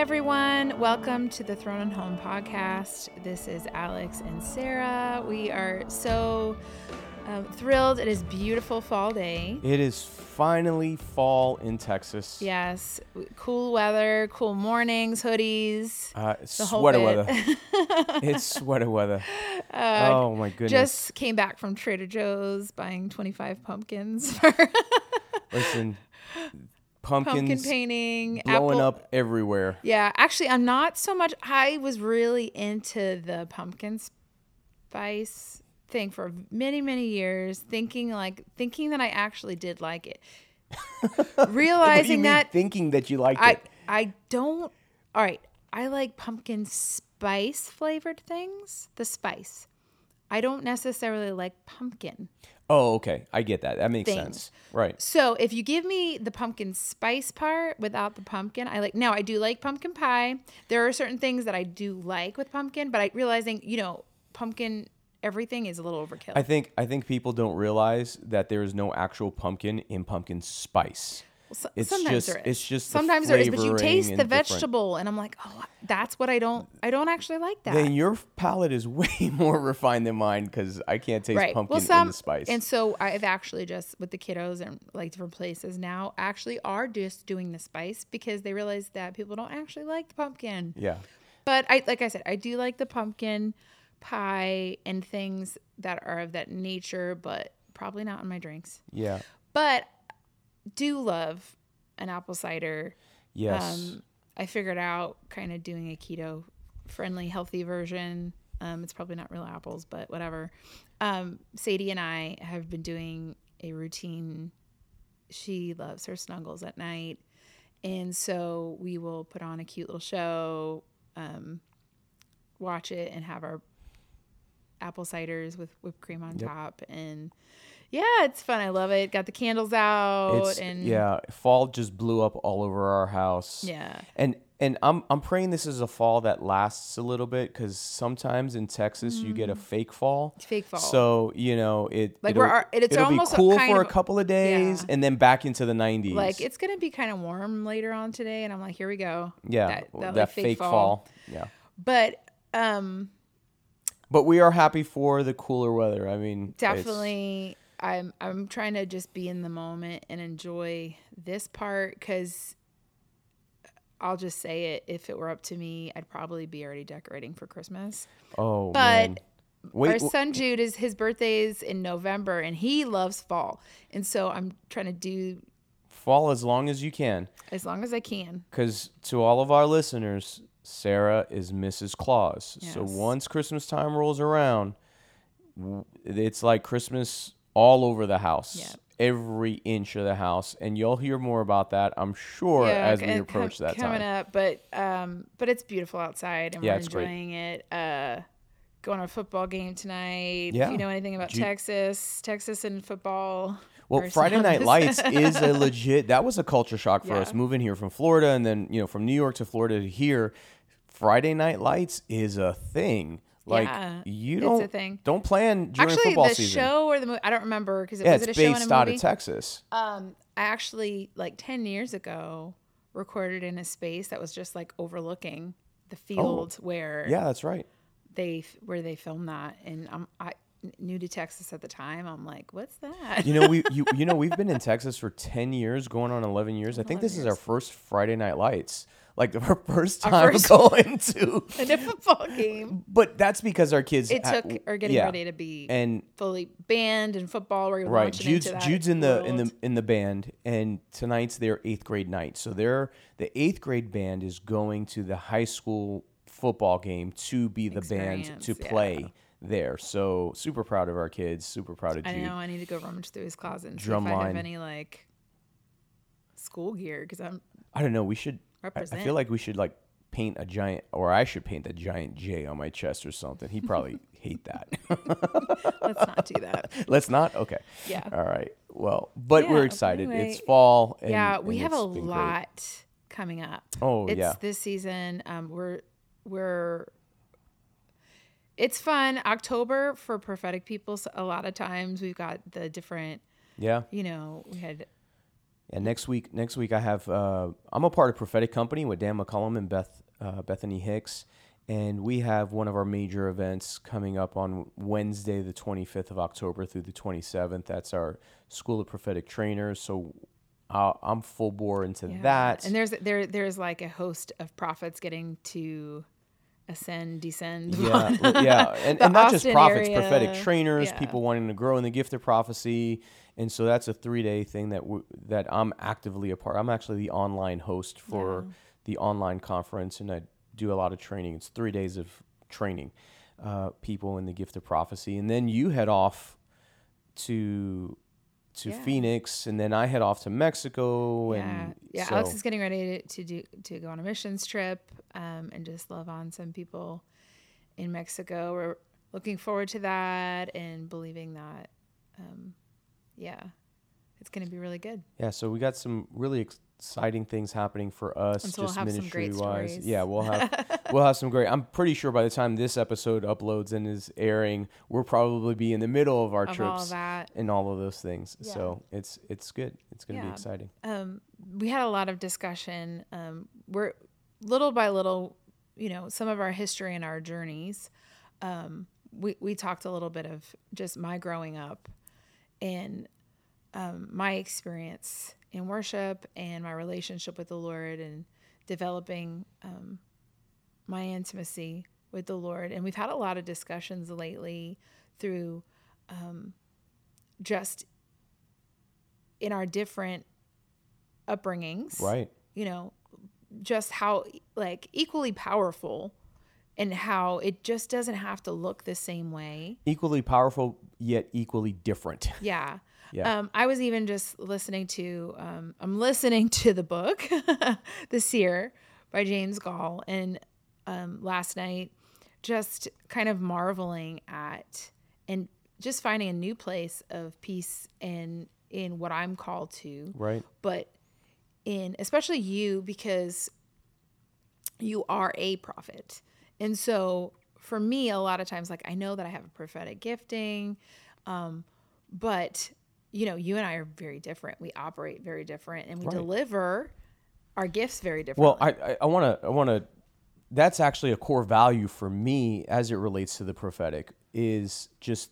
Everyone, welcome to the Throne and Home podcast. This is Alex and Sarah. We are so um, thrilled. It is beautiful fall day. It is finally fall in Texas. Yes, cool weather, cool mornings, hoodies. Uh, it's the whole sweater weather. it's sweater weather. Uh, oh my goodness. Just came back from Trader Joe's buying 25 pumpkins for Listen, pumpkin pumpkins painting. blowing apple- up everywhere. Yeah, actually, I'm not so much. I was really into the pumpkin spice thing for many, many years, thinking like thinking that I actually did like it. What do you Realizing that thinking that you liked I it? I don't. All right, I like pumpkin spice flavored things. The spice. I don't necessarily like pumpkin. Oh, okay. I get that. That makes Things. sense. Right. So if you give me the pumpkin spice part without the pumpkin, I like. Now I do like pumpkin pie. There are certain things that I do like with pumpkin, but I realizing you know pumpkin everything is a little overkill. I think I think people don't realize that there is no actual pumpkin in pumpkin spice. So- it's sometimes just- there is. it's just the sometimes there is, but you taste the and different- vegetable, and I'm like, oh, that's what I don't. I don't actually like that. Then your palate is way more refined than mine because I can't taste right. pumpkin well, some in the spice. and so I've actually just with the kiddos and like different places now actually are just doing the spice because they realize that people don't actually like the pumpkin. yeah. But I like I said, I do like the pumpkin pie and things that are of that nature, but probably not in my drinks. Yeah. But do love an apple cider. Yes. Um, I figured out kind of doing a keto friendly, healthy version. Um, it's probably not real apples, but whatever. Um, Sadie and I have been doing a routine. She loves her snuggles at night. And so we will put on a cute little show, um, watch it, and have our apple ciders with whipped cream on Yep. top. And yeah, it's fun. I love it. Got the candles out. It's and yeah, fall just blew up all over our house. Yeah. And and I'm I'm praying this is a fall that lasts a little bit because sometimes in Texas you get a fake fall. Mm. Fake fall. So you know it. Like, it'll, we're it's it'll almost a be cool kind for of- a couple of days yeah. and then back into the 90s. Like it's gonna be kind of warm later on today, and I'm like, here we go. yeah, that, that, that, like, fake, fall. Yeah. But um, But we are happy for the cooler weather. I mean, it's- definitely, I'm I'm trying to just be in the moment and enjoy this part because I'll just say it. If it were up to me, I'd probably be already decorating for Christmas. Oh But man. Our Wait, w- son Jude is his birthday is in November, and he loves fall, and so I'm trying to do fall as long as you can. as long as I can. Because to all of our listeners, Sarah is Mrs. Claus. So once Christmas time rolls around, it's like Christmas all over the house. Yeah. Every inch of the house. And you'll hear more about that, I'm sure, as we approach com- that coming time. up, but um, but it's beautiful outside, and Yeah, we're it's great. enjoying it. Uh, going to a football game tonight. Yeah. If you know anything about Ju- Texas, Texas and football. Well, Friday Night. Lights is a legit. That was a culture shock for Yeah. us moving here from Florida, and then you know from New York to Florida to here. Friday Night Lights is a thing. Like Yeah, you don't a thing. don't plan during Actually, football the season. show or the movie, I don't remember because it yeah, was it's it a show based a out of Texas. Um, I actually like ten years ago recorded in a space that was just like overlooking the field where Oh. Yeah, that's right. they where they filmed that, and I'm I new to Texas at the time. I'm like, what's that? You know, we you, you know we've been in Texas for ten years, going on eleven years. I think this is our first Friday Night Lights, like our first time first- going to. a football game. But that's because our kids. It ha- took are getting yeah. ready to be and fully banned in football. We're right, Jude's Jude's in the in the in the band, and tonight's their eighth grade night. So they're the eighth grade band is going to the high school football game to be the band Experience, to yeah. There. So super proud of our kids. Super proud of you I Jude. know I need to go rummage through his closet and see if I have any like school gear because I'm I don't know. We should. I- I feel like we should like paint a giant, or I should paint a giant J on my chest or something. He probably hate that. let's not do that. Let's not. Okay. Yeah. All right. Well, but Yeah, we're excited. anyway, it's fall. And, yeah, we have a it's great. lot coming up. Oh it's yeah. this season. Um, we're we're it's fun. October for prophetic people. So a lot of times we've got the different. Yeah. You know, we had And next week, next week I have uh, I'm a part of prophetic company with Dan McCollam and Beth uh, Bethany Hicks, and we have one of our major events coming up on Wednesday, the 25th of October through the 27th. That's our School of Prophetic Trainers. So uh, I'm full bore into Yeah. that. And there's there there's like a host of prophets getting to ascend, descend. yeah, yeah, and, and not just prophets, area. prophetic trainers, Yeah. people wanting to grow in the gift of prophecy, and so that's a three day thing that w- that I'm actively a part. I'm actually the online host for Yeah. the online conference, and I do a lot of training. It's three days of training uh, people in the gift of prophecy, and then you head off to to Yeah. Phoenix, and then I head off to Mexico, Yeah, and yeah. so- Alex is getting ready to, to do to go on a missions trip um, and just love on some people in Mexico. We're looking forward to that and believing that, um, yeah, it's going to be really good. Yeah, so we got some really exciting things happening for us, so we'll just some ministry wise. stories. Yeah, we'll have we'll have some great. I'm pretty sure by the time this episode uploads and is airing, we'll probably be in the middle of our Of all trips that, and all of those things. Yeah. So it's it's good. It's going to Yeah. be exciting. um, we had a lot of discussion. Um, we're little by little, you know, some of our history and our journeys. Um, we we talked a little bit of just my growing up and um, my experience in worship and my relationship with the Lord and developing um, my intimacy with the Lord. And we've had a lot of discussions lately through um, just in our different upbringings Right. you know just how like equally powerful and how it just doesn't have to look the same way Equally powerful yet equally different. yeah Yeah. um, i was even just listening to um, i'm listening to the book the seer by james goll and um, last night just kind of marveling at and just finding a new place of peace and in what i'm called to right. but in especially you because you are a prophet. And so for me, a lot of times, like I know that I have a prophetic gifting, um, but you know, you and I are very different. We operate very different, and we Right. deliver our gifts very Well, differently. I I want to I want to. That's actually a core value for me as it relates to the prophetic is just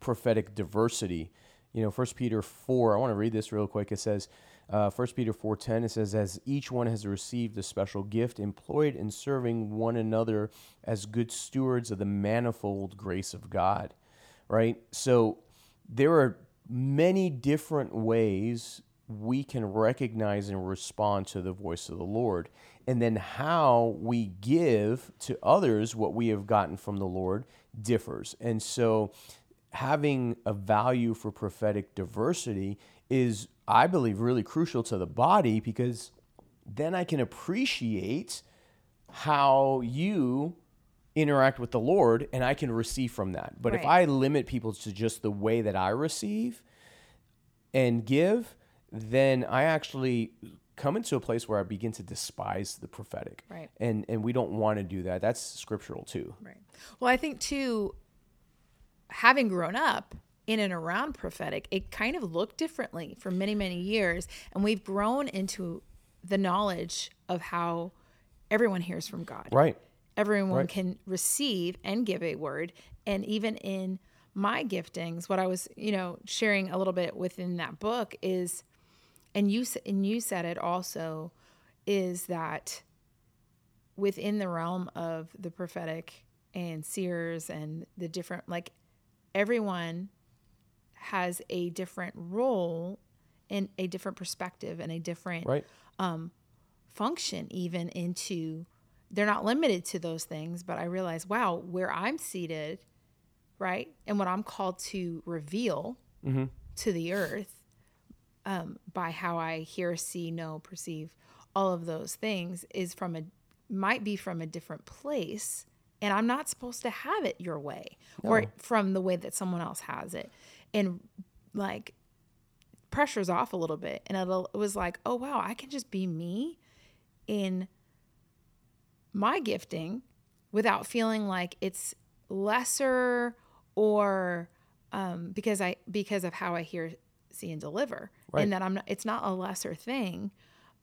prophetic diversity. You know, First Peter four. I want to read this real quick. It says, uh, First Peter four ten. It says, "As each one has received a special gift, employed in serving one another as good stewards of the manifold grace of God." Right. So there are many different ways we can recognize and respond to the voice of the Lord. And then how we give to others what we have gotten from the Lord differs. And so having a value for prophetic diversity is, I believe, really crucial to the body because then I can appreciate how you interact with the Lord and I can receive from that. But if I limit people to just the way that I receive and give, then I actually come into a place where I begin to despise the prophetic. Right. And and we don't want to do that. That's scriptural too. Right. Well, I think too, having grown up in and around prophetic, it kind of looked differently for many, many years. And we've grown into the knowledge of how everyone hears from God. Right. Everyone Right. can receive and give a word. And even in my giftings, what I was, you know, sharing a little bit within that book is, and you and you said it also, is that within the realm of the prophetic and seers and the different like everyone has a different role and a different perspective and a different Right. Um, function even into they're not limited to those things but i realize wow where i'm seated right and what i'm called to reveal to the earth um, by how i hear see know perceive all of those things is from a might be from a different place and i'm not supposed to have it your way or from the way that someone else has it. And like pressure's off a little bit and it was like oh wow i can just be me in my gifting without feeling like it's lesser or um, because i because of how i hear see and deliver, Right. and that I'm not. It's not a lesser thing.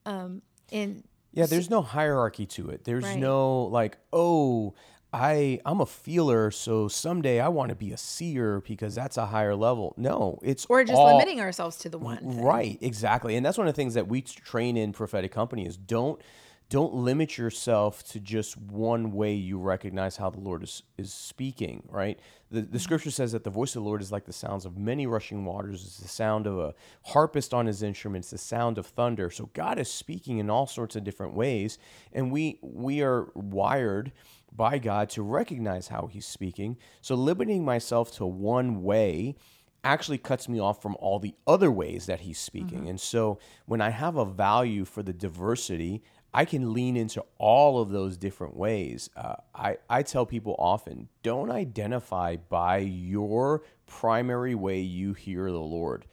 Um, and Yeah, there's no hierarchy to it. There's Right. no like, oh, I I'm a feeler, so someday I want to be a seer because that's a higher level. No, it's or just all- limiting ourselves to the one. thing. Right, exactly. And that's one of the things that we train in prophetic company is don't don't limit yourself to just one way you recognize how the Lord is, is speaking, right? The, the mm-hmm. scripture says that the voice of the Lord is like the sounds of many rushing waters, it's the sound of a harpist on his instruments, the sound of thunder. So God is speaking in all sorts of different ways, and we we are wired by God to recognize how he's speaking. So limiting myself to one way actually cuts me off from all the other ways that he's speaking. Mm-hmm. And so when I have a value for the diversity, I can lean into all of those different ways. Uh, I, I tell people often don't identify by your primary way you hear the Lord,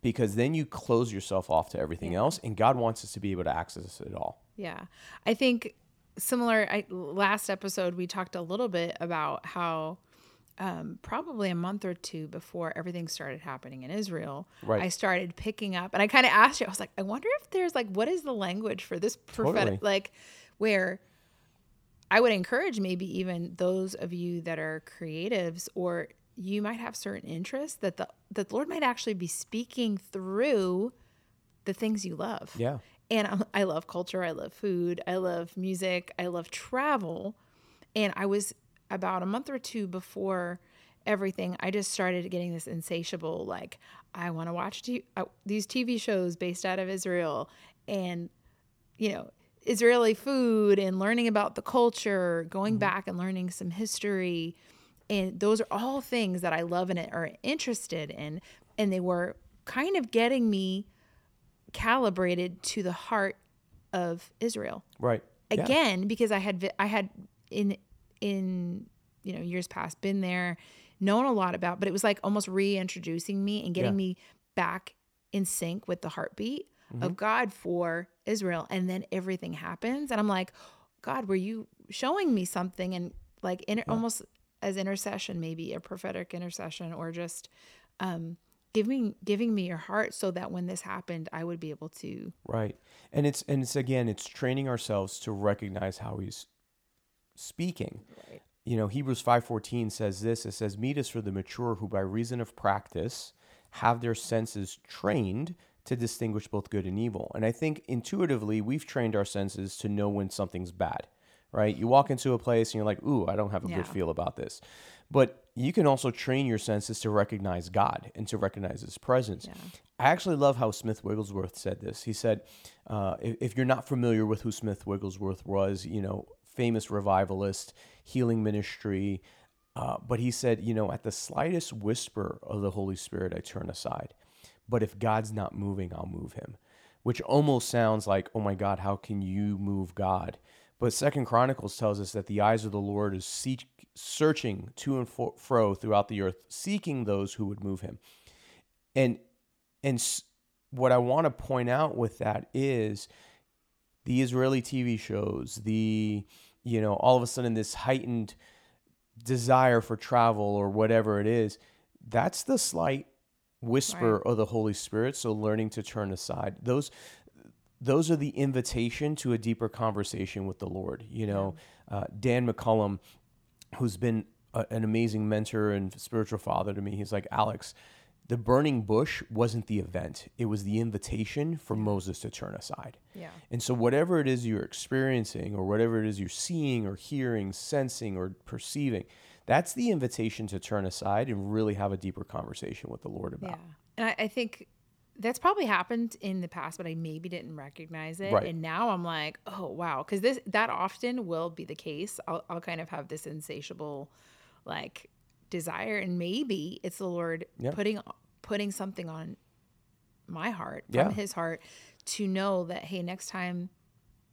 because then you close yourself off to everything else, and God wants us to be able to access it all. Yeah. I think similar I last episode we talked a little bit about how um, probably a month or two before everything started happening in Israel, Right. I started picking up and I kind of asked you, I was like, I wonder if there's like, what is the language for this prophetic, Totally. like where I would encourage maybe even those of you that are creatives or you might have certain interests that the, that the Lord might actually be speaking through the things you love. Yeah. And I'm, I love culture. I love food. I love music. I love travel. And I was about a month or two before everything, I just started getting this insatiable, like, I want to watch t- uh, these TV shows based out of Israel and, you know, Israeli food and learning about the culture, going back and learning some history. And those are all things that I love and are interested in. And they were kind of getting me calibrated to the heart of Israel Right. Yeah. again because I had I had in in you know years past been there, known a lot about, but it was like almost reintroducing me and getting Yeah. me back in sync with the heartbeat Mm-hmm. of God for Israel, and then everything happens, and I'm like, God, were you showing me something? And like in, almost as intercession, maybe a prophetic intercession, or just um, giving giving me your heart, so that when this happened, I would be able to Right. And it's and it's again it's training ourselves to recognize how he's speaking. Right. You know, Hebrews 5:14 says this, it says meet us for the mature who by reason of practice have their senses trained to distinguish both good and evil. And I think intuitively we've trained our senses to know when something's bad. Right? You walk into a place and you're like, "Ooh, I don't have a Yeah. good feel about this." But you can also train your senses to recognize God and to recognize His presence. I actually love how Smith Wigglesworth said this. He said, uh, if, if you're not familiar with who Smith Wigglesworth was, you know, famous revivalist, healing ministry, uh, but he said, you know, at the slightest whisper of the Holy Spirit, I turn aside. But if God's not moving, I'll move him, which almost sounds like, oh my God, how can you move God? But Second Chronicles tells us that the eyes of the Lord is seek, searching to and fro- throughout the earth, seeking those who would move him. And and what I want to point out with that is the Israeli TV shows, the you know, all of a sudden this heightened desire for travel or whatever it is, that's the slight whisper of the Holy Spirit. So learning to turn aside. Those those are the invitation to a deeper conversation with the Lord. You know, uh, Dan McCollam, who's been a, an amazing mentor and spiritual father to me, he's like, Alex, the burning bush wasn't the event, it was the invitation for Moses to turn aside. Yeah. And so, whatever it is you're experiencing, or whatever it is you're seeing, or hearing, sensing, or perceiving, that's the invitation to turn aside and really have a deeper conversation with the Lord about. Yeah. And I, I think that's probably happened in the past, but I maybe didn't recognize it. Right. And now I'm like, oh wow, because this that often will be the case. I'll I'll kind of have this insatiable, like desire, and maybe it's the Lord Yeah. putting putting something on my heart from Yeah. His heart to know that hey, next time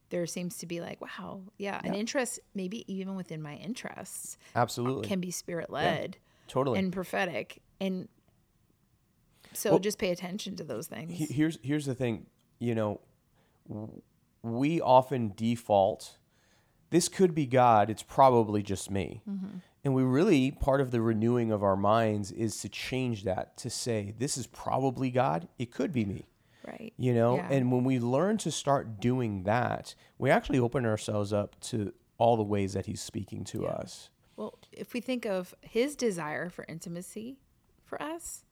there seems to be like wow, yeah, an interest, maybe even within my interests uh, Absolutely. can be spirit led totally. and prophetic and so Well- just pay attention to those things He- here's here's the thing you know we often default this could be god it's probably just me mm-hmm. And we really, part of the renewing of our minds is to change that to say, this is probably God. It could be me. Right. You know, Yeah. and when we learn to start doing that, we actually open ourselves up to all the ways that He's speaking to us. Well, if we think of his desire for intimacy for us,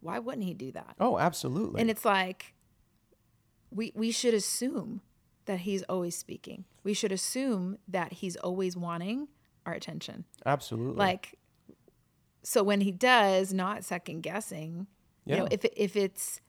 why wouldn't he do that? Oh, absolutely. And it's like we we should assume that he's always speaking. We should assume that he's always wanting our attention. absolutely. Like so when he does, not second guessing, you know, if if it's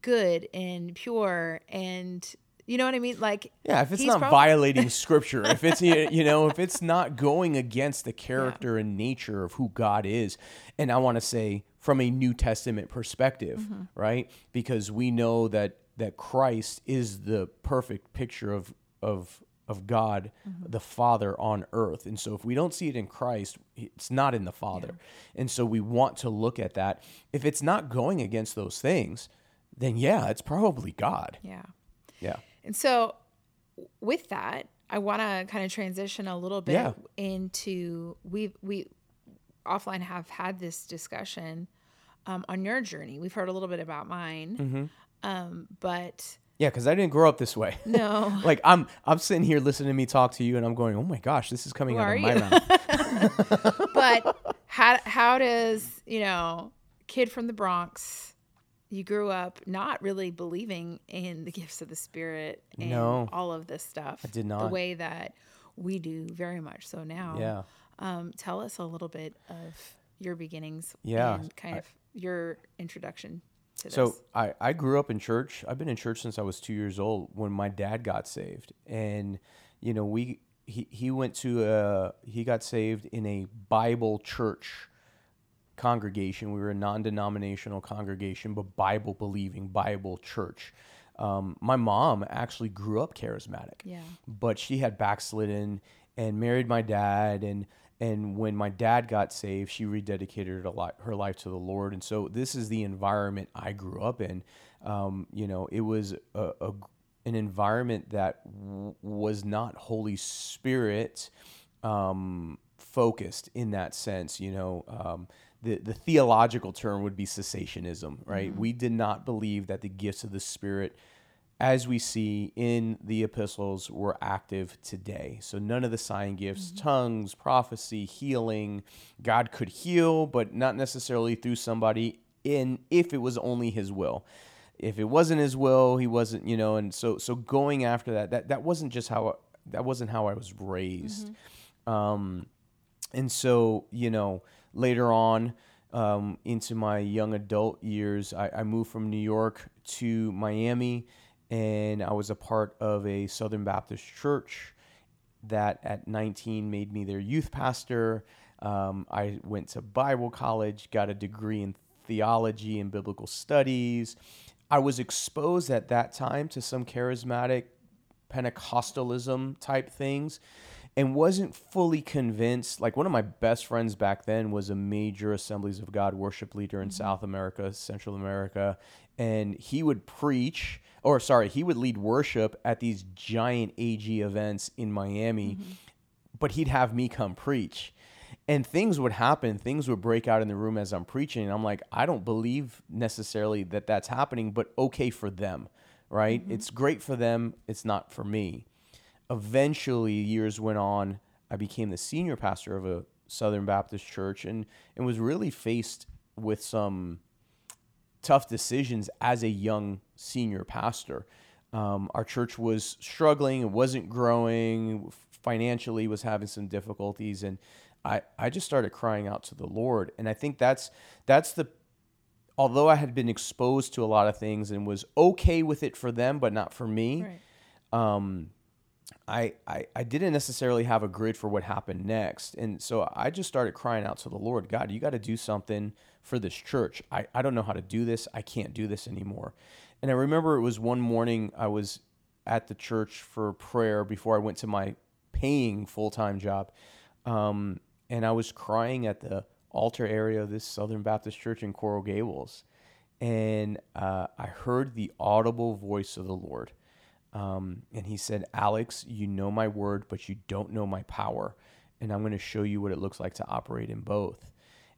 good and pure and you know what I mean? Like Yeah, if it's not prob- violating scripture, if it's you know, if it's not going against the character and nature of who God is, and I want to say from a New Testament perspective, Mm-hmm. right? Because we know that that Christ is the perfect picture of of of God Mm-hmm. the Father on earth. And so if we don't see it in Christ, it's not in the Father. And so we want to look at that. If it's not going against those things, then yeah, it's probably God. yeah. Yeah. And so, with that, I want to kind of transition a little bit Yeah. into we we offline have had this discussion um, on your journey. We've heard a little bit about mine, Mm-hmm. um, but Yeah, because I didn't grow up this way. no, like I'm I'm sitting here listening to me talk to you and I'm going, Oh my gosh, this is coming Who out of my you? mouth. but how how does you know kid from the Bronx? You grew up not really believing in the gifts of the spirit and No. all of this stuff. I did not the way that we do very much so now. Yeah. Um, tell us a little bit of your beginnings. Yeah, And kind of your introduction to this. So I, I grew up in church. I've been in church since I was two years old when my dad got saved. And, you know, we he, he went to a he got saved in a Bible church congregation. We were a non-denominational congregation, but Bible believing Bible church. Um, my mom actually grew up charismatic. Yeah. But she had backslidden and married my dad and and when my dad got saved, she rededicated her li- her life to the Lord. And so this is the environment I grew up in. Um, you know, it was a, a an environment that w- was not Holy Spirit um, focused in that sense. You know, um, the the theological term would be cessationism, right? We did not believe that the gifts of the Spirit, as we see in the epistles, were active today. So none of the sign gifts, tongues, prophecy, healing, God could heal, but not necessarily through somebody in if it was only His will if it wasn't his will, he wasn't, you know, and so so going after that, that that wasn't just how that wasn't how I was raised. Um, and so you know later on um, into my young adult years, I, I moved from New York to Miami, and I was a part of a Southern Baptist church that at 19 made me their youth pastor. Um, I went to Bible college, got a degree in theology and biblical studies. I was exposed at that time to some charismatic Pentecostalism type things and wasn't fully convinced. Like one of my best friends back then was a major Assemblies of God worship leader in mm-hmm. South America, Central America, and he would preach or sorry, he would lead worship at these giant AG events in Miami, mm-hmm. but he'd have me come preach. And things would happen, things would break out in the room as I'm preaching. And I'm like, I don't believe necessarily that that's happening, but okay for them, right? Mm-hmm. It's great for them, it's not for me. Eventually, years went on. I became the senior pastor of a Southern Baptist church and, and was really faced with some tough decisions as a young senior pastor. Um, our church was struggling, it wasn't growing, financially was having some difficulties, and I, I just started crying out to the Lord. And I think that's that's the although I had been exposed to a lot of things and was okay with it for them, but not for me. Right. Um, I, I I didn't necessarily have a grid for what happened next, and so I just started crying out to the Lord. God, you got to do something for this church. I, I don't know how to do this. I can't do this anymore. And I remember it was one morning I was at the church for prayer before I went to my paying full time job, um, and I was crying at the altar area of this Southern Baptist church in Coral Gables, and uh, I heard the audible voice of the Lord. Um, and he said, Alex, you know my word, but you don't know my power. and I'm going to show you what it looks like to operate in both.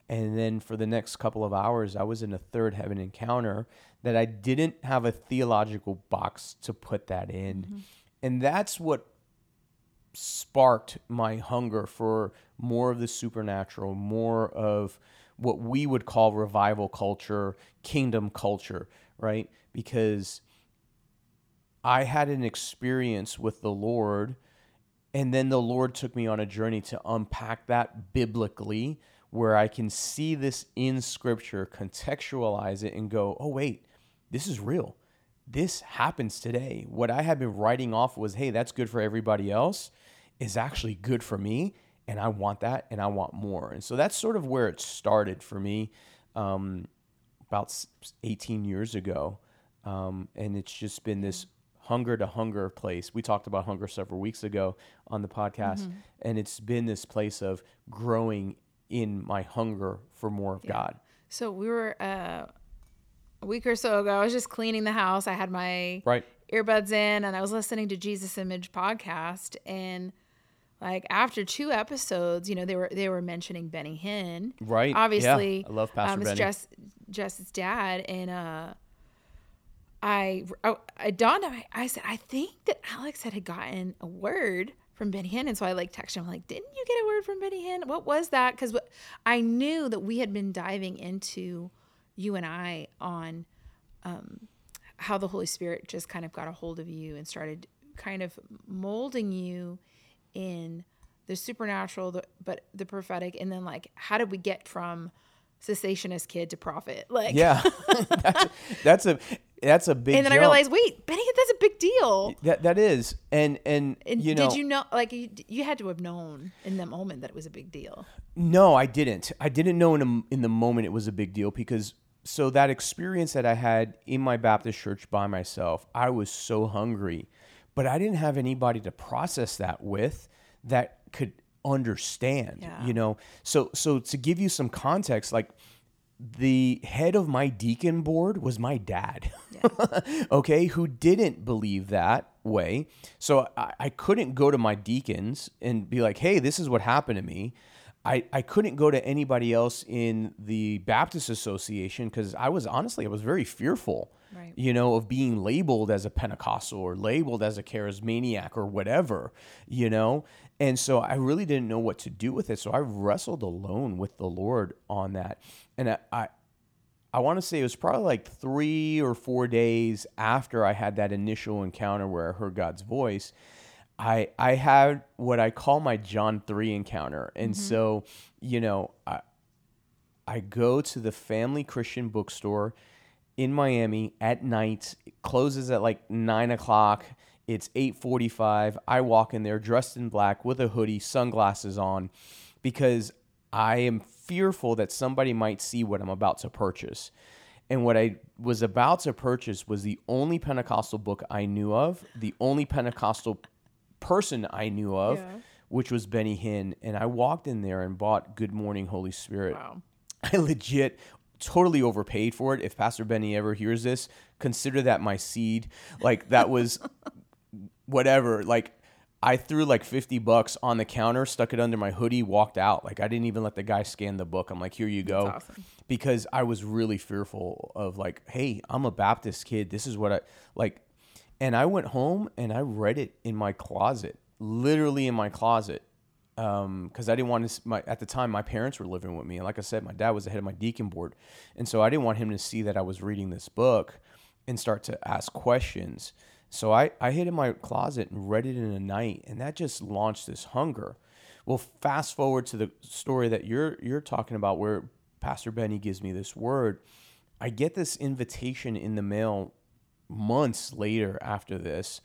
And then for the next couple of hours, I was in a third heaven encounter that I didn't have a theological box to put that in. Mm-hmm. And that's what sparked my hunger for more of the supernatural, more of what we would call revival culture, kingdom culture, right? Because I had an experience with the Lord, and then the Lord took me on a journey to unpack that biblically, where I can see this in scripture, contextualize it, and go, oh, wait, this is real. This happens today. What I had been writing off was, hey, that's good for everybody else, is actually good for me and I want that and I want more. And so that's sort of where it started for me um, about 18 years ago. Um, and it's just been this hunger to hunger place. We talked about hunger several weeks ago on the podcast, mm-hmm. and it's been this place of growing in my hunger for more of yeah. God. So we were uh, a week or so ago. I was just cleaning the house. I had my right earbuds in, and I was listening to Jesus Image podcast, and like after two episodes, you know, they were they were mentioning Benny Hinn. Right. Obviously. Yeah. I love Pastor um, Benny. Jess, Jess's dad. And uh I, I, I dawned on me, I said, I think that Alex had, had gotten a word from Benny Hinn. And so I like texted him, like, didn't you get a word from Benny Hinn? What was that? Because I knew that we had been diving into you and I on um, how the Holy Spirit just kind of got a hold of you and started kind of molding you in the supernatural, the, but the prophetic, and then like how did we get from cessationist kid to prophet? Like yeah, that's, that's, a that's a big. And then jump. I realized, wait, Benny, that's a big deal. That that is, and and, and you know, did you know? Like you, you had to have known in the moment that it was a big deal. No, I didn't. I didn't know in a, in the moment it was a big deal because so that experience that I had in my Baptist church by myself, I was so hungry but I didn't have anybody to process that with that could understand, yeah. you know? So, so to give you some context, like the head of my deacon board was my dad, yeah. okay, who didn't believe that way. So I, I couldn't go to my deacons and be like, hey, this is what happened to me. I, I couldn't go to anybody else in the Baptist Association because I was honestly, I was very fearful right. you know, of being labeled as a Pentecostal or labeled as a charismaniac or whatever, you know? And so I really didn't know what to do with it. So I wrestled alone with the Lord on that. And I, I, I want to say it was probably like three or four days after I had that initial encounter where I heard God's voice. I I had what I call my John three encounter, and mm-hmm. so you know I I go to the Family Christian Bookstore in Miami at night. It closes at like nine o'clock. It's eight forty-five. I walk in there dressed in black with a hoodie, sunglasses on, because I am fearful that somebody might see what I'm about to purchase. And what I was about to purchase was the only Pentecostal book I knew of, the only Pentecostal person I knew of, yeah. which was Benny Hinn. And I walked in there and bought Good Morning Holy Spirit. Wow. I legit totally overpaid for it. If Pastor Benny ever hears this, consider that my seed. Like that was whatever. Like I threw like 50 bucks on the counter, stuck it under my hoodie, walked out. Like I didn't even let the guy scan the book. I'm like, here you go. Awesome. Because I was really fearful of like, hey, I'm a Baptist kid. This is what I like. And I went home and I read it in my closet, literally in my closet because um, I didn't want to. My at the time, my parents were living with me, and like I said, my dad was the head of my deacon board, and so I didn't want him to see that I was reading this book and start to ask questions. So I I hid in my closet and read it in a night, and that just launched this hunger. Well, fast forward to the story that you're you're talking about, where Pastor Benny gives me this word. I get this invitation in the mail months later after this,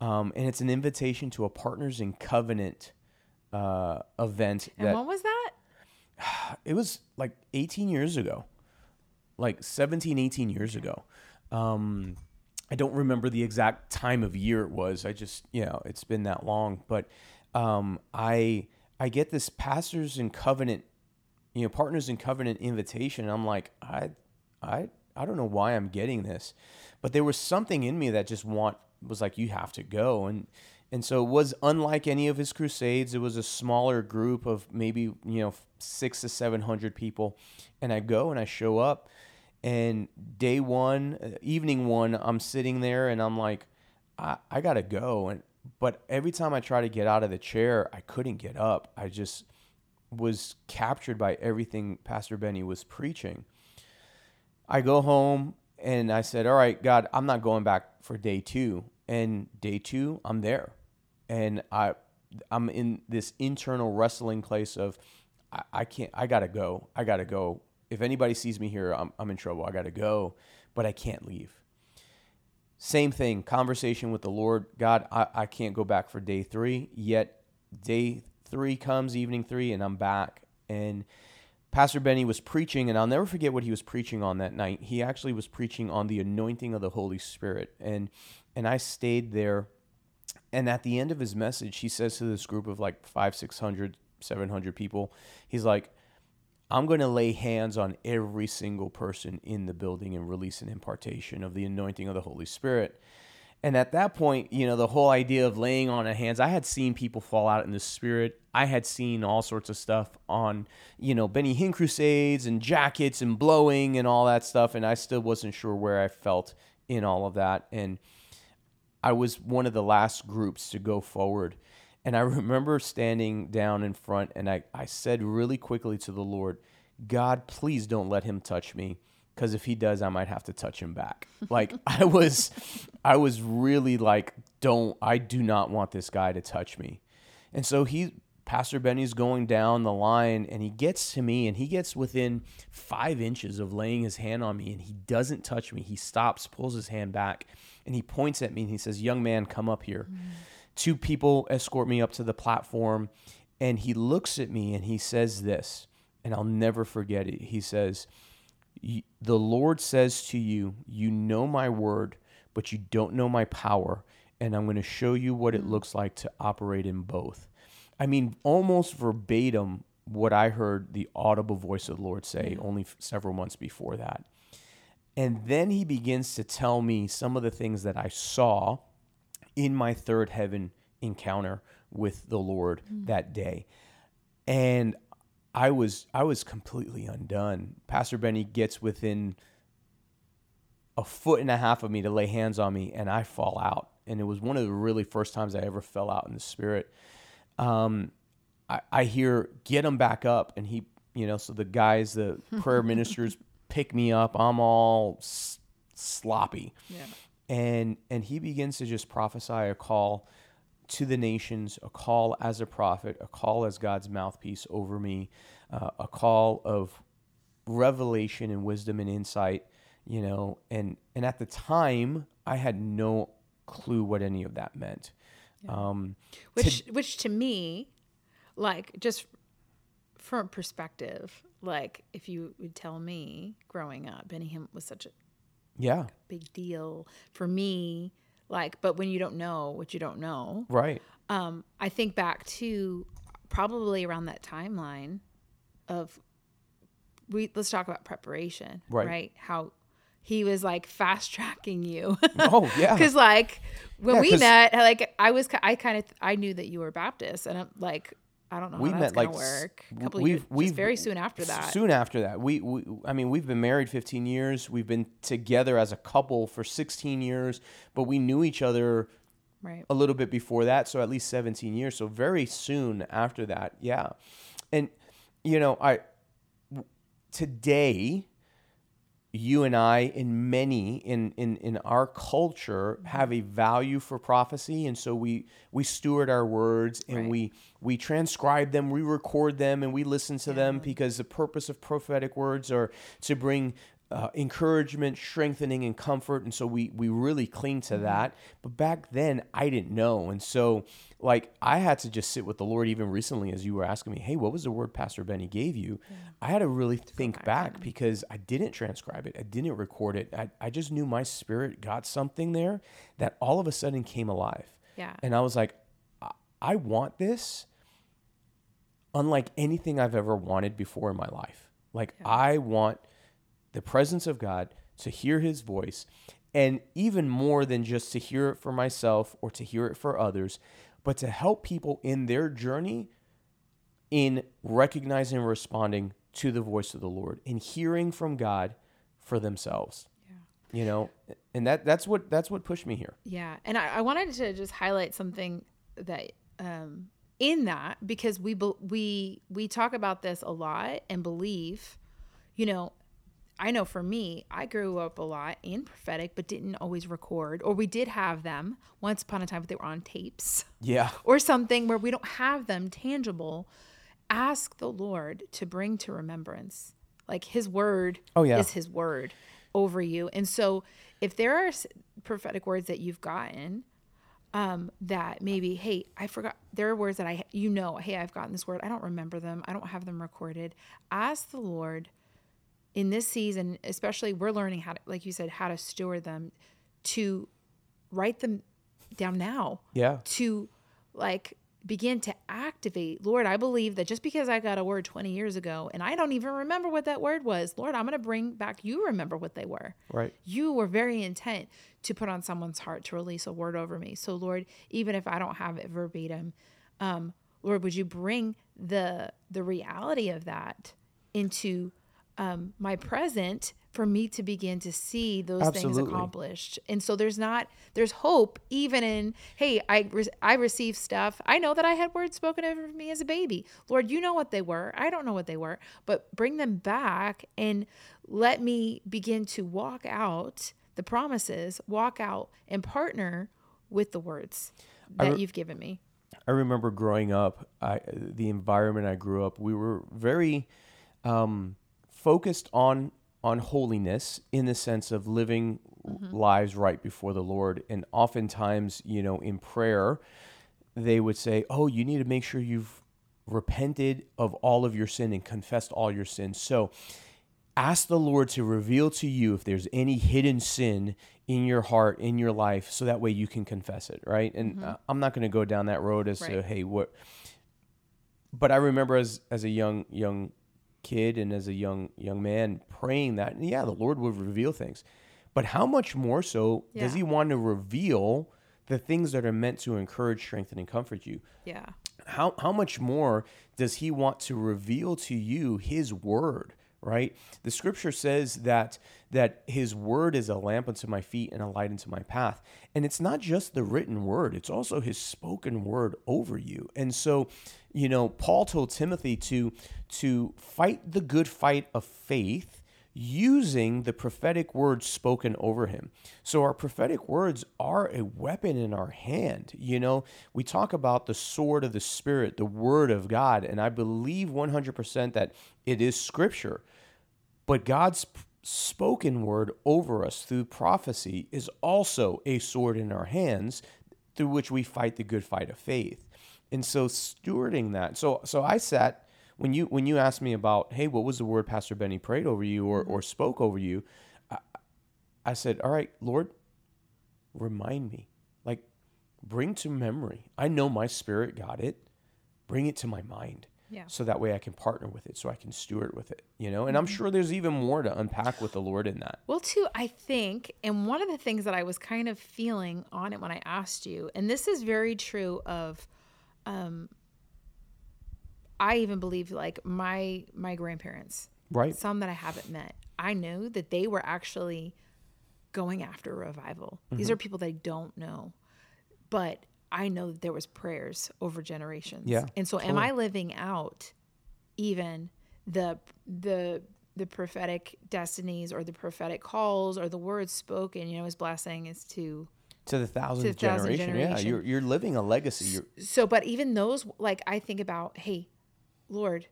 um, and it's an invitation to a Partners in Covenant uh, event. And that, when was that? It was like 18 years ago, like 17, 18 years ago. Um, I don't remember the exact time of year it was. I just, you know, it's been that long. But um, I I get this pastors and covenant, you know, partners in covenant invitation. I'm like, I I I don't know why I'm getting this, but there was something in me that just want was like, you have to go. And And so it was unlike any of his crusades. It was a smaller group of maybe, you know, six to 700 people. And I go and I show up. And day one, uh, evening one, I'm sitting there and I'm like, I, I got to go. And, but every time I try to get out of the chair, I couldn't get up. I just was captured by everything Pastor Benny was preaching. I go home and I said, All right, God, I'm not going back for day two. And day two, I'm there. And I I'm in this internal wrestling place of I, I can't I gotta go. I gotta go. If anybody sees me here, I'm I'm in trouble. I gotta go, but I can't leave. Same thing, conversation with the Lord. God, I, I can't go back for day three, yet day three comes, evening three, and I'm back. And Pastor Benny was preaching, and I'll never forget what he was preaching on that night. He actually was preaching on the anointing of the Holy Spirit. And and I stayed there. And at the end of his message, he says to this group of like five, 600, 700 people, he's like, I'm going to lay hands on every single person in the building and release an impartation of the anointing of the Holy Spirit. And at that point, you know, the whole idea of laying on of hands, I had seen people fall out in the spirit. I had seen all sorts of stuff on, you know, Benny Hinn crusades and jackets and blowing and all that stuff. And I still wasn't sure where I felt in all of that. And I was one of the last groups to go forward. And I remember standing down in front and I, I said really quickly to the Lord, God, please don't let him touch me because if he does i might have to touch him back. Like i was i was really like don't i do not want this guy to touch me. And so he pastor benny's going down the line and he gets to me and he gets within five inches of laying his hand on me and he doesn't touch me. He stops pulls his hand back and he points at me and he says young man come up here. Mm. Two people escort me up to the platform and he looks at me and he says this and i'll never forget it he says the Lord says to you, You know my word, but you don't know my power. And I'm going to show you what it mm. looks like to operate in both. I mean, almost verbatim what I heard the audible voice of the Lord say only f- several months before that. And then he begins to tell me some of the things that I saw in my third heaven encounter with the Lord mm. that day. And I was I was completely undone. Pastor Benny gets within a foot and a half of me to lay hands on me, and I fall out. And it was one of the really first times I ever fell out in the spirit. Um, I, I hear get him back up, and he, you know, so the guys, the prayer ministers, pick me up. I'm all s- sloppy, yeah. And and he begins to just prophesy a call to the nations, a call as a prophet, a call as God's mouthpiece over me, uh, a call of revelation and wisdom and insight, you know, and and at the time I had no clue what any of that meant. Yeah. Um, which to, which to me, like just from perspective, like if you would tell me growing up, Benny Hinn was such a yeah. Big deal for me like but when you don't know what you don't know. Right. Um i think back to probably around that timeline of we let's talk about preparation right, right? how he was like fast tracking you. Oh yeah. Because like when yeah, we met like i was i kind of i knew that you were baptist and i'm like I don't know. We met like work. A couple we've, years, we've very soon after that. Soon after that, we, we, I mean, we've been married 15 years. We've been together as a couple for 16 years, but we knew each other right. a little bit before that, so at least 17 years. So very soon after that, yeah. And you know, I today you and I, and many in, in, in our culture, mm-hmm. have a value for prophecy, and so we we steward our words and right. we we transcribe them, we record them, and we listen to yeah. them because the purpose of prophetic words are to bring uh, encouragement, strengthening, and comfort. And so we we really cling to mm-hmm. that. But back then, I didn't know, and so like I had to just sit with the Lord. Even recently, as you were asking me, "Hey, what was the word Pastor Benny gave you?" Yeah. I had to really to think back, back because I didn't transcribe it, I didn't record it. I I just knew my spirit got something there that all of a sudden came alive. Yeah, and I was like, I, I want this, unlike anything I've ever wanted before in my life. Like yeah. I want the presence of God, to hear his voice, And even more than just to hear it for myself or to hear it for others, but to help people in their journey in recognizing and responding to the voice of the Lord and hearing from God for themselves. Yeah. You know, and that that's what that's what pushed me here. Yeah. And I, I wanted to just highlight something that um in that because we we we talk about this a lot and believe, you know, I know for me, I grew up a lot in prophetic, but didn't always record, or we did have them once upon a time, but they were on tapes. Yeah. Or something where we don't have them tangible. Ask the Lord to bring to remembrance. Like his word oh, yeah. is his word over you. And so if there are prophetic words that you've gotten, um, that maybe, hey, I forgot. There are words that I, you know, hey, I've gotten this word. I don't remember them. I don't have them recorded. Ask the Lord in this season, especially, we're learning how to, like you said, how to steward them, to write them down now. Yeah. To like begin to activate. Lord, I believe that just because I got a word 20 years ago and I don't even remember what that word was, Lord, I'm going to bring back you remember what they were. Right. You were very intent to put on someone's heart to release a word over me. So, Lord, even if I don't have it verbatim, um, Lord, would you bring the the reality of that into um, my present for me to begin to see those Absolutely. things accomplished. And so there's not there's hope even in hey I re- I received stuff. I know that I had words spoken over me as a baby. Lord, you know what they were. I don't know what they were, but bring them back and let me begin to walk out the promises, walk out and partner with the words that re- you've given me. I remember growing up, I the environment I grew up, we were very um, focused on on holiness in the sense of living mm-hmm. lives right before the Lord. And oftentimes, you know, in prayer, they would say, "Oh, you need to make sure you've repented of all of your sin and confessed all your sins." So, ask the Lord to reveal to you if there's any hidden sin in your heart, in your life, so that way you can confess it, right? And mm-hmm. I'm not going to go down that road as right. to, hey, what. But I remember as as a young young kid and as a young young man praying that and yeah the lord would reveal things. But how much more so yeah. does he want to reveal the things that are meant to encourage strengthen and comfort you? Yeah. How how much more does he want to reveal to you his word right? The scripture says that that his word is a lamp unto my feet and a light unto my path. And it's not just the written word it's also his spoken word over you. And so you know paul told timothy to to fight the good fight of faith using the prophetic words spoken over him. So our prophetic words are a weapon in our hand. You know, we talk about the sword of the spirit, the word of God, and I believe 100% that it is scripture. But God's spoken word over us through prophecy is also a sword in our hands through which we fight the good fight of faith. And so stewarding that. So so I sat when you when you asked me about, hey, what was the word Pastor Benny prayed over you or, or spoke over you, I, I said, all right, Lord, remind me, like, bring to memory. I know my spirit got it. Bring it to my mind. Yeah. So that way I can partner with it, so I can steward with it, you know. And I'm mm-hmm. sure there's even more to unpack with the Lord in that. Well, too, I think, and one of the things that I was kind of feeling on it when I asked you, and this is very true of um, I even believe like my my grandparents, right? Some that I haven't met. I know that they were actually going after revival. Mm-hmm. These are people that I don't know, but I know that there was prayers over generations. Yeah. And so, totally. am I living out even the the the prophetic destinies or the prophetic calls or the words spoken? You know, his blessing is to to the thousandth, to the thousandth generation. generation. Yeah, you're you're living a legacy. You're... So, but even those, like I think about, hey, Lord,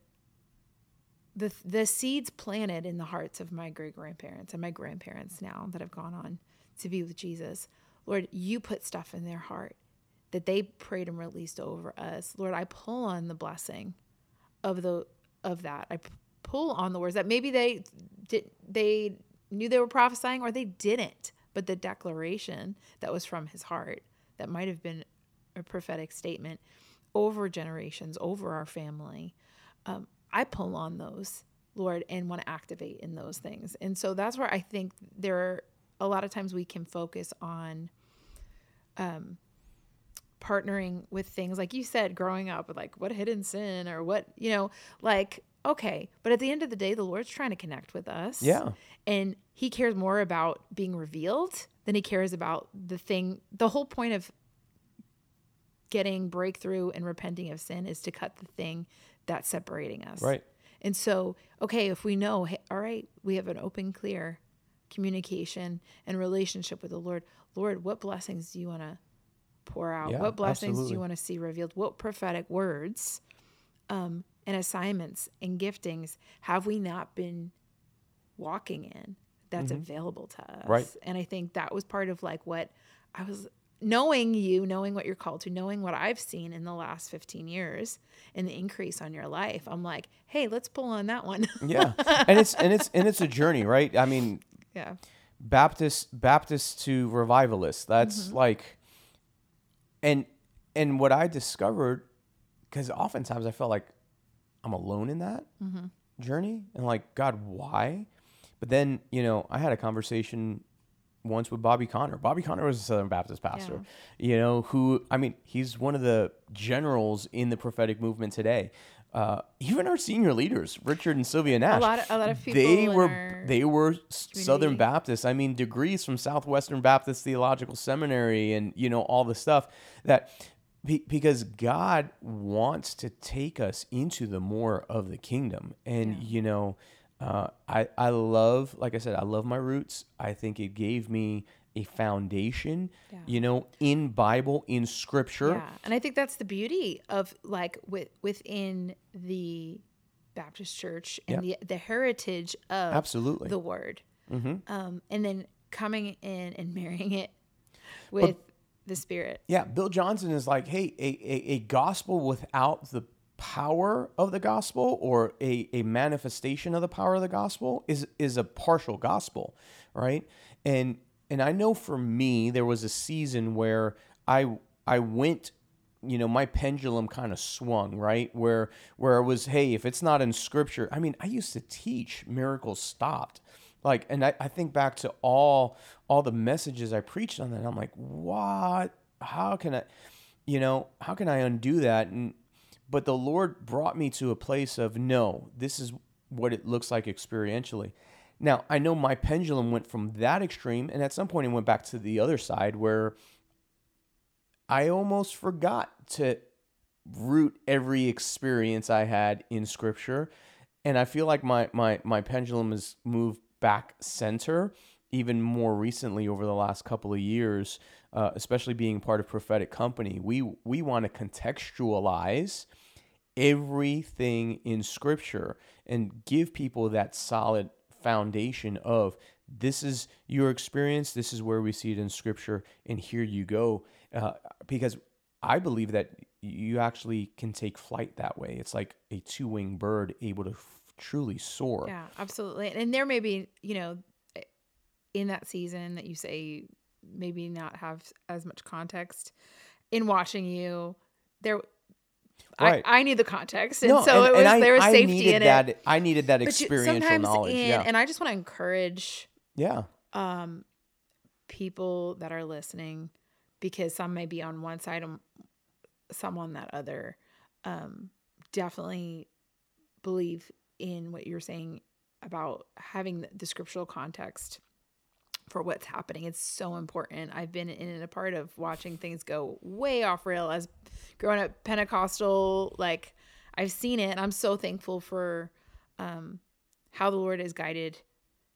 the the seeds planted in the hearts of my great grandparents and my grandparents now that have gone on to be with Jesus, Lord, you put stuff in their heart that they prayed and released over us. Lord, I pull on the blessing of the of that. I pull on the words that maybe they did they knew they were prophesying or they didn't, but the declaration that was from his heart that might have been a prophetic statement over generations, over our family um, I pull on those, Lord, and want to activate in those things. And so that's where I think there are a lot of times we can focus on um partnering with things like you said growing up with like what hidden sin or what you know like okay but at the end of the day the lord's trying to connect with us Yeah. and he cares more about being revealed than he cares about the thing the whole point of getting breakthrough and repenting of sin is to cut the thing that's separating us Right. and so okay if we know hey, all right we have an open clear communication and relationship with the lord lord what blessings do you want to pour out Yeah, what blessings do you want to see revealed what prophetic words um, and assignments and giftings have we not been walking in that's available to us Mm-hmm. Right. and i think that was part of like what i was knowing you knowing what you're called to knowing what i've seen in the last 15 years and the increase on your life i'm like hey let's pull on that one Yeah. and it's and it's and it's a journey, right? I mean, yeah Baptist Baptist to revivalist. That's Mm-hmm. like and and what I discovered cuz oftentimes I felt like I'm alone in that Mm-hmm. journey and like God why? But then, you know, I had a conversation once with Bobby Conner. Bobby Conner was a Southern Baptist pastor, you know, who I mean, he's one of the generals in the prophetic movement today. Uh, even our senior leaders, Richard and Sylvia Nash, a lot of- a lot of people they were they were s- Southern community. Baptists. I mean, degrees from Southwestern Baptist Theological Seminary, and you know all the stuff that be, because God wants to take us into the more of the kingdom, and you know, uh, I I love, like I said, I love my roots. I think it gave me a foundation, Yeah. you know, in Bible, in Scripture. Yeah, and I think that's the beauty of like with within the Baptist Church and the the heritage of Absolutely. the Word, um, and then coming in and marrying it with the Spirit. Yeah, Bill Johnson is like, hey, a, a, a gospel without the power of the gospel or a, a manifestation of the power of the gospel is is a partial gospel, right? And and I know for me there was a season where I I went you know my pendulum kind of swung right? Where where it was hey if it's not in scripture i mean i used to teach miracles stopped. Like and I, I think back to all all the messages i preached on that i'm like what? How can i you know how can i undo that? And but the lord brought me to a place of no this is what it looks like experientially now i know my pendulum went from that extreme and at some point it went back to the other side where I almost forgot to root every experience I had in scripture. And I feel like my my my pendulum has moved back center even more recently over the last couple of years, uh, especially being part of prophetic company. We we want to contextualize everything in scripture and give people that solid foundation of this is your experience this is where we see it in scripture and here you go uh, because i believe that you actually can take flight that way it's like a two-winged bird able to f- truly soar Yeah, absolutely. And there may be, you know, in that season that you say maybe not have as much context in watching you. There, Right. I, I need the context, and No, so and- it was and I- there was I safety needed in that, it. i needed that But you- experiential knowledge in, yeah and I just want to encourage yeah um, people that are listening because some may be on one side and some on that other. Um, definitely believe in what you're saying about having the, the scriptural context for what's happening. It's so important. I've been in and a part of watching things go way off rail as growing up Pentecostal. Like I've seen it, and I'm so thankful for um, how the Lord has guided,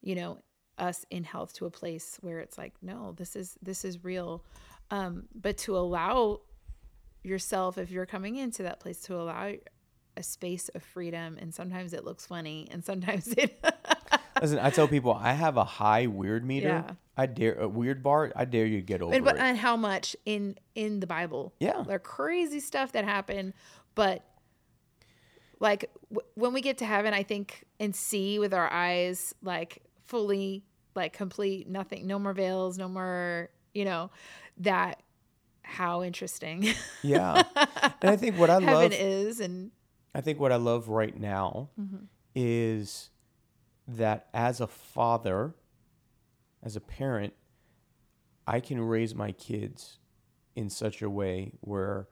you know, us in health to a place where it's like, no, this is this is real. Um, but to allow yourself, if you're coming into that place, to allow a space of freedom, and sometimes it looks funny, and sometimes it. Listen i tell people i have a high weird meter Yeah. i dare a weird bar i dare you to get over and, but it and how much in in the Bible? Yeah. there are crazy stuff that happened, but like w- when we get to heaven, I think and see with our eyes like fully, like complete, nothing, no more veils, no more, you know, that how interesting yeah and i think what i heaven love is, and I think what I love right now Mm-hmm. is that as a father, as a parent, I can raise my kids in such a way where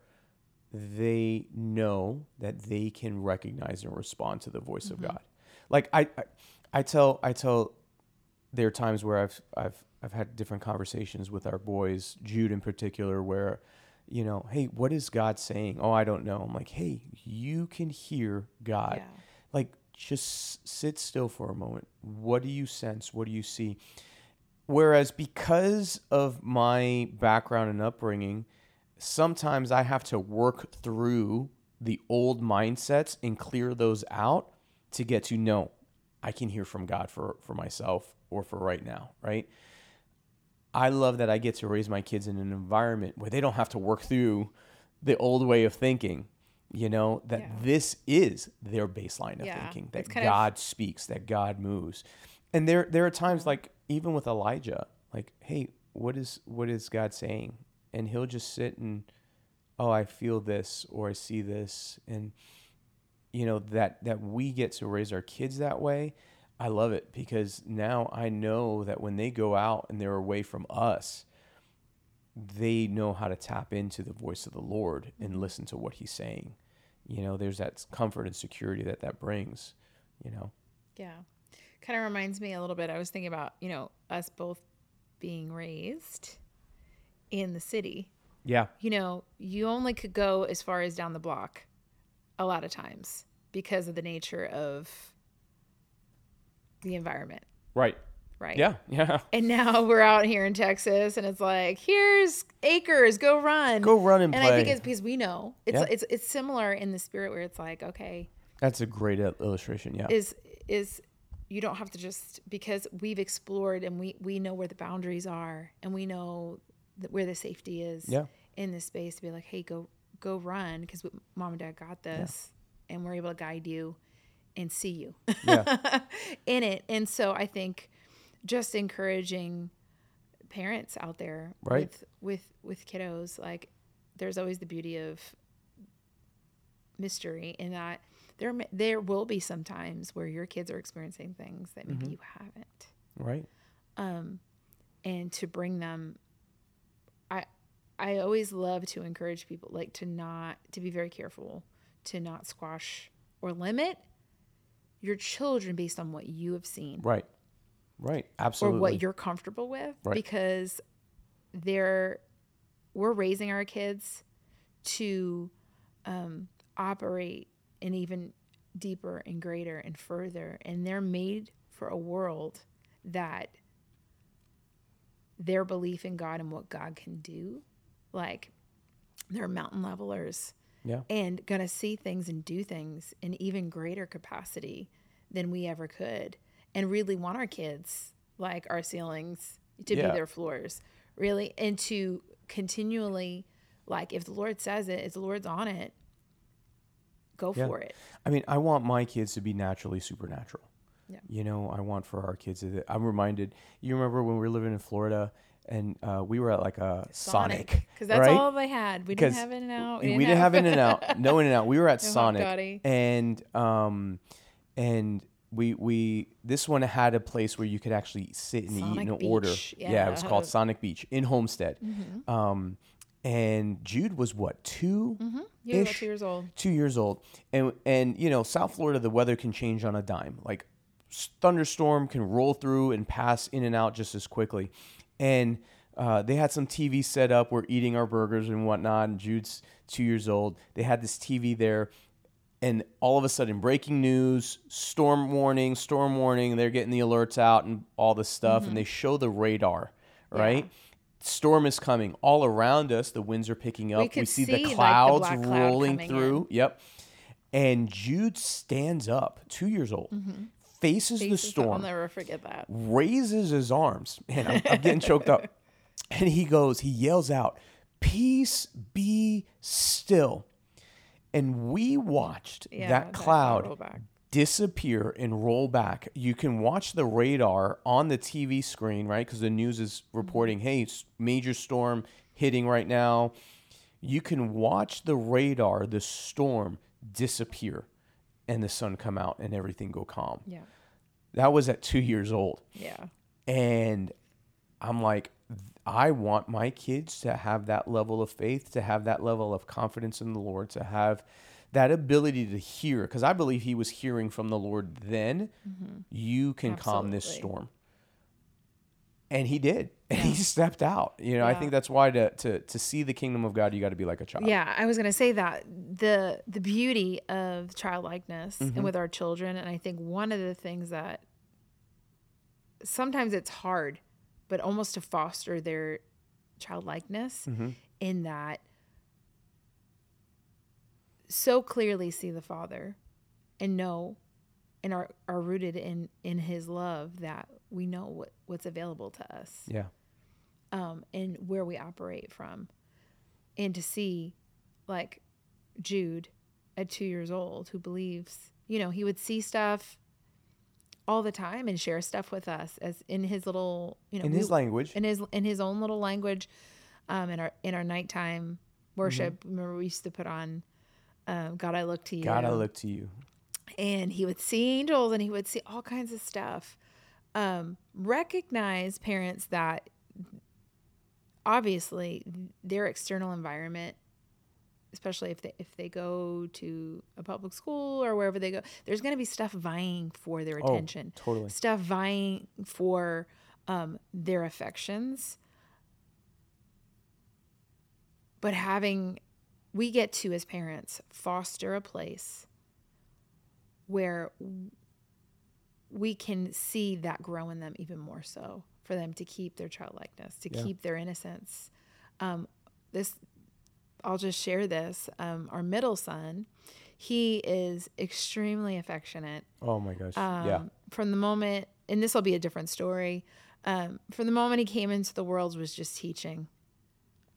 they know that they can recognize and respond to the voice of mm-hmm. God. Like I, I, I tell, I tell, there are times where I've, I've, I've had different conversations with our boys, Jude in particular, where, you know, hey, what is God saying? Oh, I don't know. I'm like, hey, you can hear God. Yeah. Like, just sit still for a moment. What do you sense? What do you see? Whereas, because of my background and upbringing, sometimes I have to work through the old mindsets and clear those out to get to know I can hear from God for, for myself or for right now, right? I love that I get to raise my kids in an environment where they don't have to work through the old way of thinking. You know, that Yeah. this is their baseline of Yeah, thinking, that kind of- God speaks, that God moves. And there there are times like even with Elijah, like, hey, what is what is God saying? And he'll just sit and oh, I feel this or I see this and you know that that we get to raise our kids that way i love it because now i know that when they go out and they're away from us they know how to tap into the voice of the lord and listen to what he's saying you know there's that comfort and security that that brings you know Yeah. Kind of reminds me a little bit. I was thinking about, you know, us both being raised in the city. yeah You know, you only could go as far as down the block a lot of times because of the nature of the environment, right right? yeah yeah And now we're out here in Texas and it's like, here's acres, go run. go run and, and play And I think it's because we know. It's Yeah. it's it's similar in the spirit where it's like, okay, that's a great illustration yeah is is you don't have to just because we've explored and we we know where the boundaries are and we know where the safety is Yeah. in this space to be like hey go go run because mom and dad got this and we're able to guide you and see you Yeah. in it and so i think just encouraging parents out there Right. with with with kiddos like there's always the beauty of mystery in that there there will be some times where your kids are experiencing things that maybe you haven't. Right. Um and to bring them i i always love to encourage people like to not to be very careful to not squash or limit your children based on what you have seen. Right right. Absolutely or what you're comfortable with Right. because they're we're raising our kids to um, operate in even deeper and greater and further. And they're made for a world that their belief in god and what god can do like they're mountain levelers yeah. and to see things and do things in even greater capacity than we ever could and really want our kids like our ceilings to Yeah. be their floors really and to continually like if the lord says it if the lord's on it go Yeah. for it I mean, I want my kids to be naturally supernatural. Yeah. You know, I want for our kids to. I'm reminded. You remember when we were living in Florida and uh, we were at like a Sonic, because that's right? all they had we didn't have in and out we didn't have in and out. No in and out. We were at No Sonic, and um, and we we this one had a place where you could actually sit and eat Sonic in order. Beach. Yeah. it was called Sonic Beach in Homestead. Mm-hmm. Um, and Jude was what 2 you were about ish? two years old two years old and and you know south florida the weather can change on a dime like thunderstorm can roll through and pass in and out just as quickly and uh, they had some tv set up we're eating our burgers and whatnot and jude's two years old they had this tv there and all of a sudden breaking news storm warning storm warning they're getting the alerts out and all this stuff and mm-hmm. they show the radar right? Storm is coming all around us. The winds are picking up. We, could see, see, the like, the clouds cloud rolling through. yep. And jude stands up two years old mm-hmm. faces, the storm i'll never forget that. raises his arms. And I'm, I'm getting choked up. And he goes he yells out peace be still and we watched Yeah, that that cloud disappear and roll back. You can watch the radar on the TV screen, right? Because the news is mm-hmm. reporting, hey, major storm hitting right now. You can watch the radar, the storm disappear, and the sun come out and everything go calm. yeah That was at two years old. yeah And I'm like, I want my kids to have that level of faith, to have that level of confidence in the Lord, to have that ability to hear. Because I believe he was hearing from the Lord then. You can calm this storm. And he did. And he stepped out. You know, I think that's why to, to, to see the kingdom of God, you got to be like a child. Yeah, I was gonna say that the the beauty of childlikeness Mm-hmm. and with our children, and I think one of the things that sometimes it's hard, but almost to foster their childlikeness Mm-hmm. in that so clearly see the Father and know and are, are rooted in in His love that we know what, what's available to us Yeah. um, and where we operate from. And to see, like, Jude at two years old, who believes, you know, he would see stuff all the time and share stuff with us as in his little, you know, In we- his language. in his in his own little language, um, in our in our nighttime worship. Remember, we used to put on, um, "God, I look to you." God, I look to you. and he would see angels and he would see all kinds of stuff. Um, recognize parents that obviously their external environment, especially if they if they go to a public school or wherever they go, there's going to be stuff vying for their Oh, attention, totally. stuff vying for um, their affections. But having, we get to as parents foster a place where we can see that grow in them even more so for them to keep their childlikeness to Yeah. keep their innocence um, this i'll just share this um, our middle son he is extremely affectionate Oh my gosh. um, yeah. from the moment and this will be a different story um, from the moment he came into the world was just teaching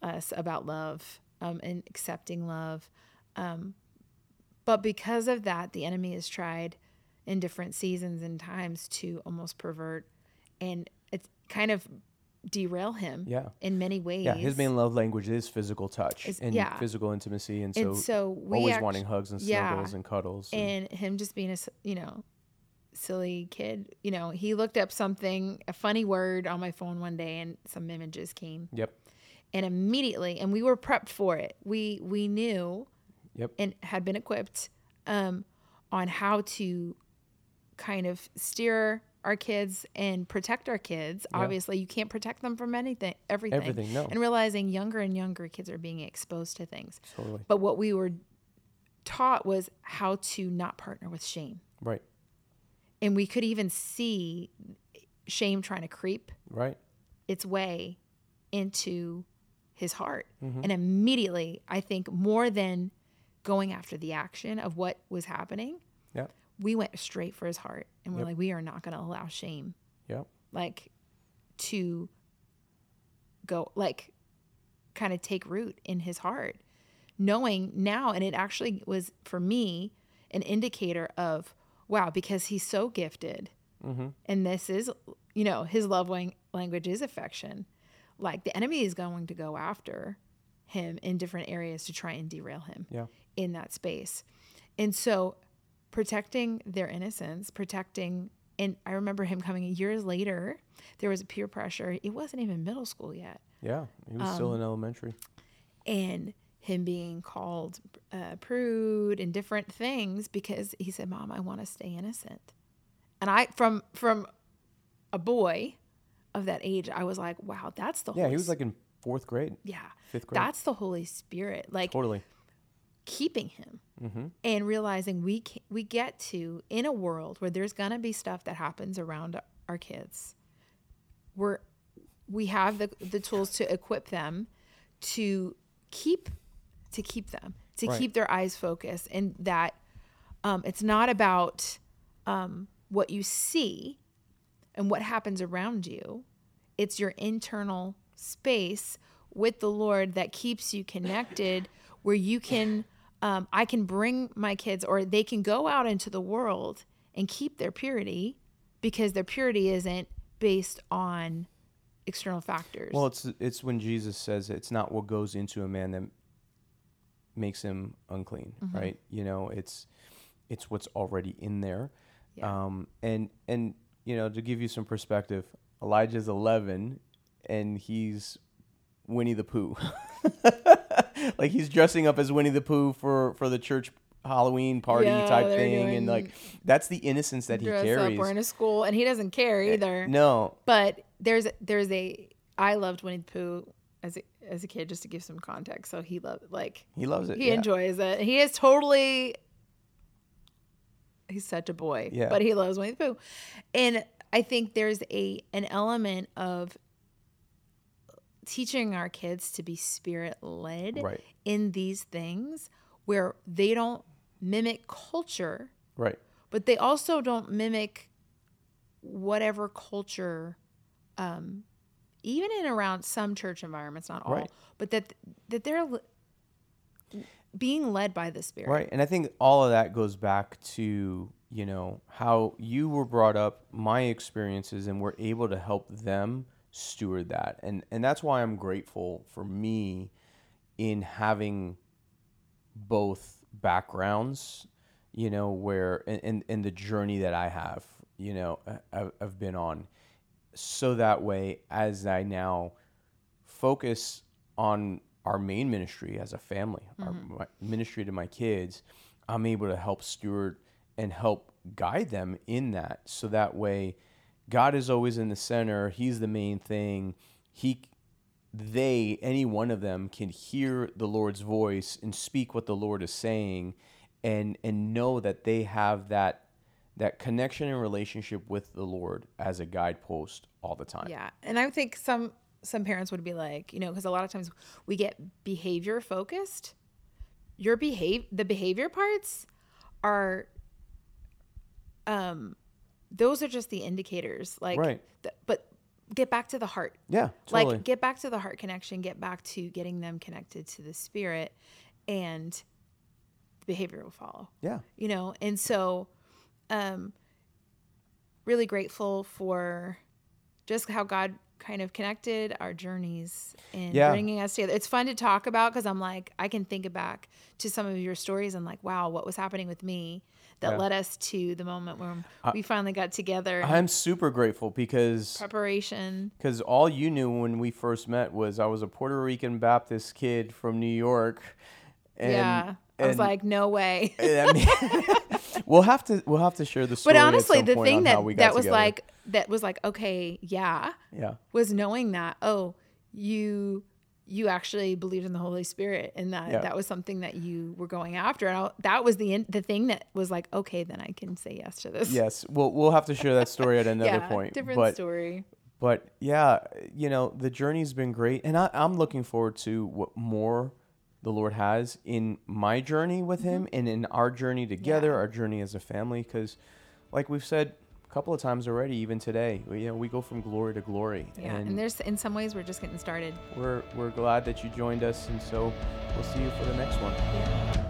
us about love um, and accepting love um, but because of that the enemy has tried in different seasons and times to almost pervert and it's kind of derail him Yeah. in many ways Yeah. His main love language is physical touch Is- and yeah. physical intimacy. And so, and so we always act- wanting hugs and yeah. snuggles and cuddles. and- and him just being a, you know silly kid you know he looked up something a funny word on my phone one day and some images came yep. and immediately and we were prepped for it we we knew Yep. and had been equipped um, on how to kind of steer our kids and protect our kids Yeah. obviously you can't protect them from anything everything Everything, no. and realizing younger and younger kids are being exposed to things Totally. but what we were taught was how to not partner with shame Right. and we could even see shame trying to creep Right. its way into his heart. Mm-hmm. And immediately, I think more than going after the action of what was happening, Yep. We went straight for his heart and we're Yep. like, we are not going to allow shame, Yep. like, to go, like, kind of take root in his heart. Knowing now, and it actually was for me an indicator of, wow, because he's so gifted Mm-hmm. and this is you know his love lang- language is affection like the enemy is going to go after him in different areas to try and derail him Yeah. in that space and so protecting their innocence protecting and i remember him coming years later there was peer pressure it wasn't even middle school yet Yeah. He was Um, still in elementary. and him being called uh, prude and different things because he said mom i want to stay innocent and i from from a boy of that age i was like wow that's the Yeah. Holy He was like in fourth grade, yeah fifth grade. that's the holy spirit like totally. keeping him Mm-hmm. and realizing we ca- we get to in a world where there's gonna be stuff that happens around our kids we're we have the the tools to equip them to keep to keep them to Right. keep their eyes focused and that um, it's not about um, what you see and what happens around you it's your internal space with the lord that keeps you connected where you can um, i can bring my kids or they can go out into the world and keep their purity because their purity isn't based on external factors Well, it's it's when Jesus says it's not what goes into a man that makes him unclean, Mm-hmm. right? You know, it's it's what's already in there. Yeah. Um, and and you know, to give you some perspective, Elijah's 11 and he's Winnie the Pooh. like he's dressing up as Winnie the Pooh for for the church Halloween party Yeah, type thing, and like that's the innocence that he carries. up. We're in a school, and he doesn't care eh, either. no, But there's there's a I loved Winnie the Pooh as a as a kid, just to give some context. So he loved like he loves it. he yeah. enjoys it. He is totally he's such a boy, Yeah. but he loves Winnie the Pooh, and I think there's a an element of teaching our kids to be spirit led Right. in these things where they don't mimic culture Right. but they also don't mimic whatever culture um even in around some church environments not all Right. but that that they're being led by the spirit Right. And I think all of that goes back to, you know, how you were brought up, my experiences, and we're able to help them steward that. And and that's why I'm grateful for me in having both backgrounds, you know, where and, and, and the journey that I have, you know, I- I've been on. So that way, as I now focus on our main ministry as a family, our mm-hmm. my ministry to my kids, I'm able to help steward and help guide them in that. So that way, God is always in the center. He's the main thing. He, they, any one of them can hear the Lord's voice and speak what the Lord is saying, and and know that they have that that connection and relationship with the Lord as a guidepost all the time. yeah and i think some some parents would be like you know because a lot of times we get behavior focused your behave the behavior parts are um those are just the indicators like Right. th- but get back to the heart Yeah, totally. like get back to the heart connection get back to getting them connected to the spirit and the behavior will follow yeah. you know and so um really grateful for just how god kind of connected our journeys and Yeah. bringing us together it's fun to talk about because i'm like i can think back to some of your stories and like wow what was happening with me that Yeah. led us to the moment where we finally got together I'm super grateful because preparation because all you knew when we first met was I was a Puerto Rican Baptist kid from New York. And, yeah i was and- like no way I mean, we'll have to we'll have to share the story. but honestly the thing that how we got that was together. like that was like okay yeah yeah was knowing that oh you you actually believed in the holy spirit and that Yeah. that was something that you were going after and I, that was the in, the thing that was like okay then i can say yes to this yes we'll we'll have to share that story at another yeah point. different but story but yeah, you know the journey's been great, and I, I'm looking forward to what more the Lord has in my journey with Him and in our journey together, Mm-hmm. Yeah. our journey as a family. Because, like we've said a couple of times already, even today, we, you know, we go from glory to glory, yeah and, and, there's in some ways we're just getting started we're we're glad that you joined us, and so we'll see you for the next one. yeah.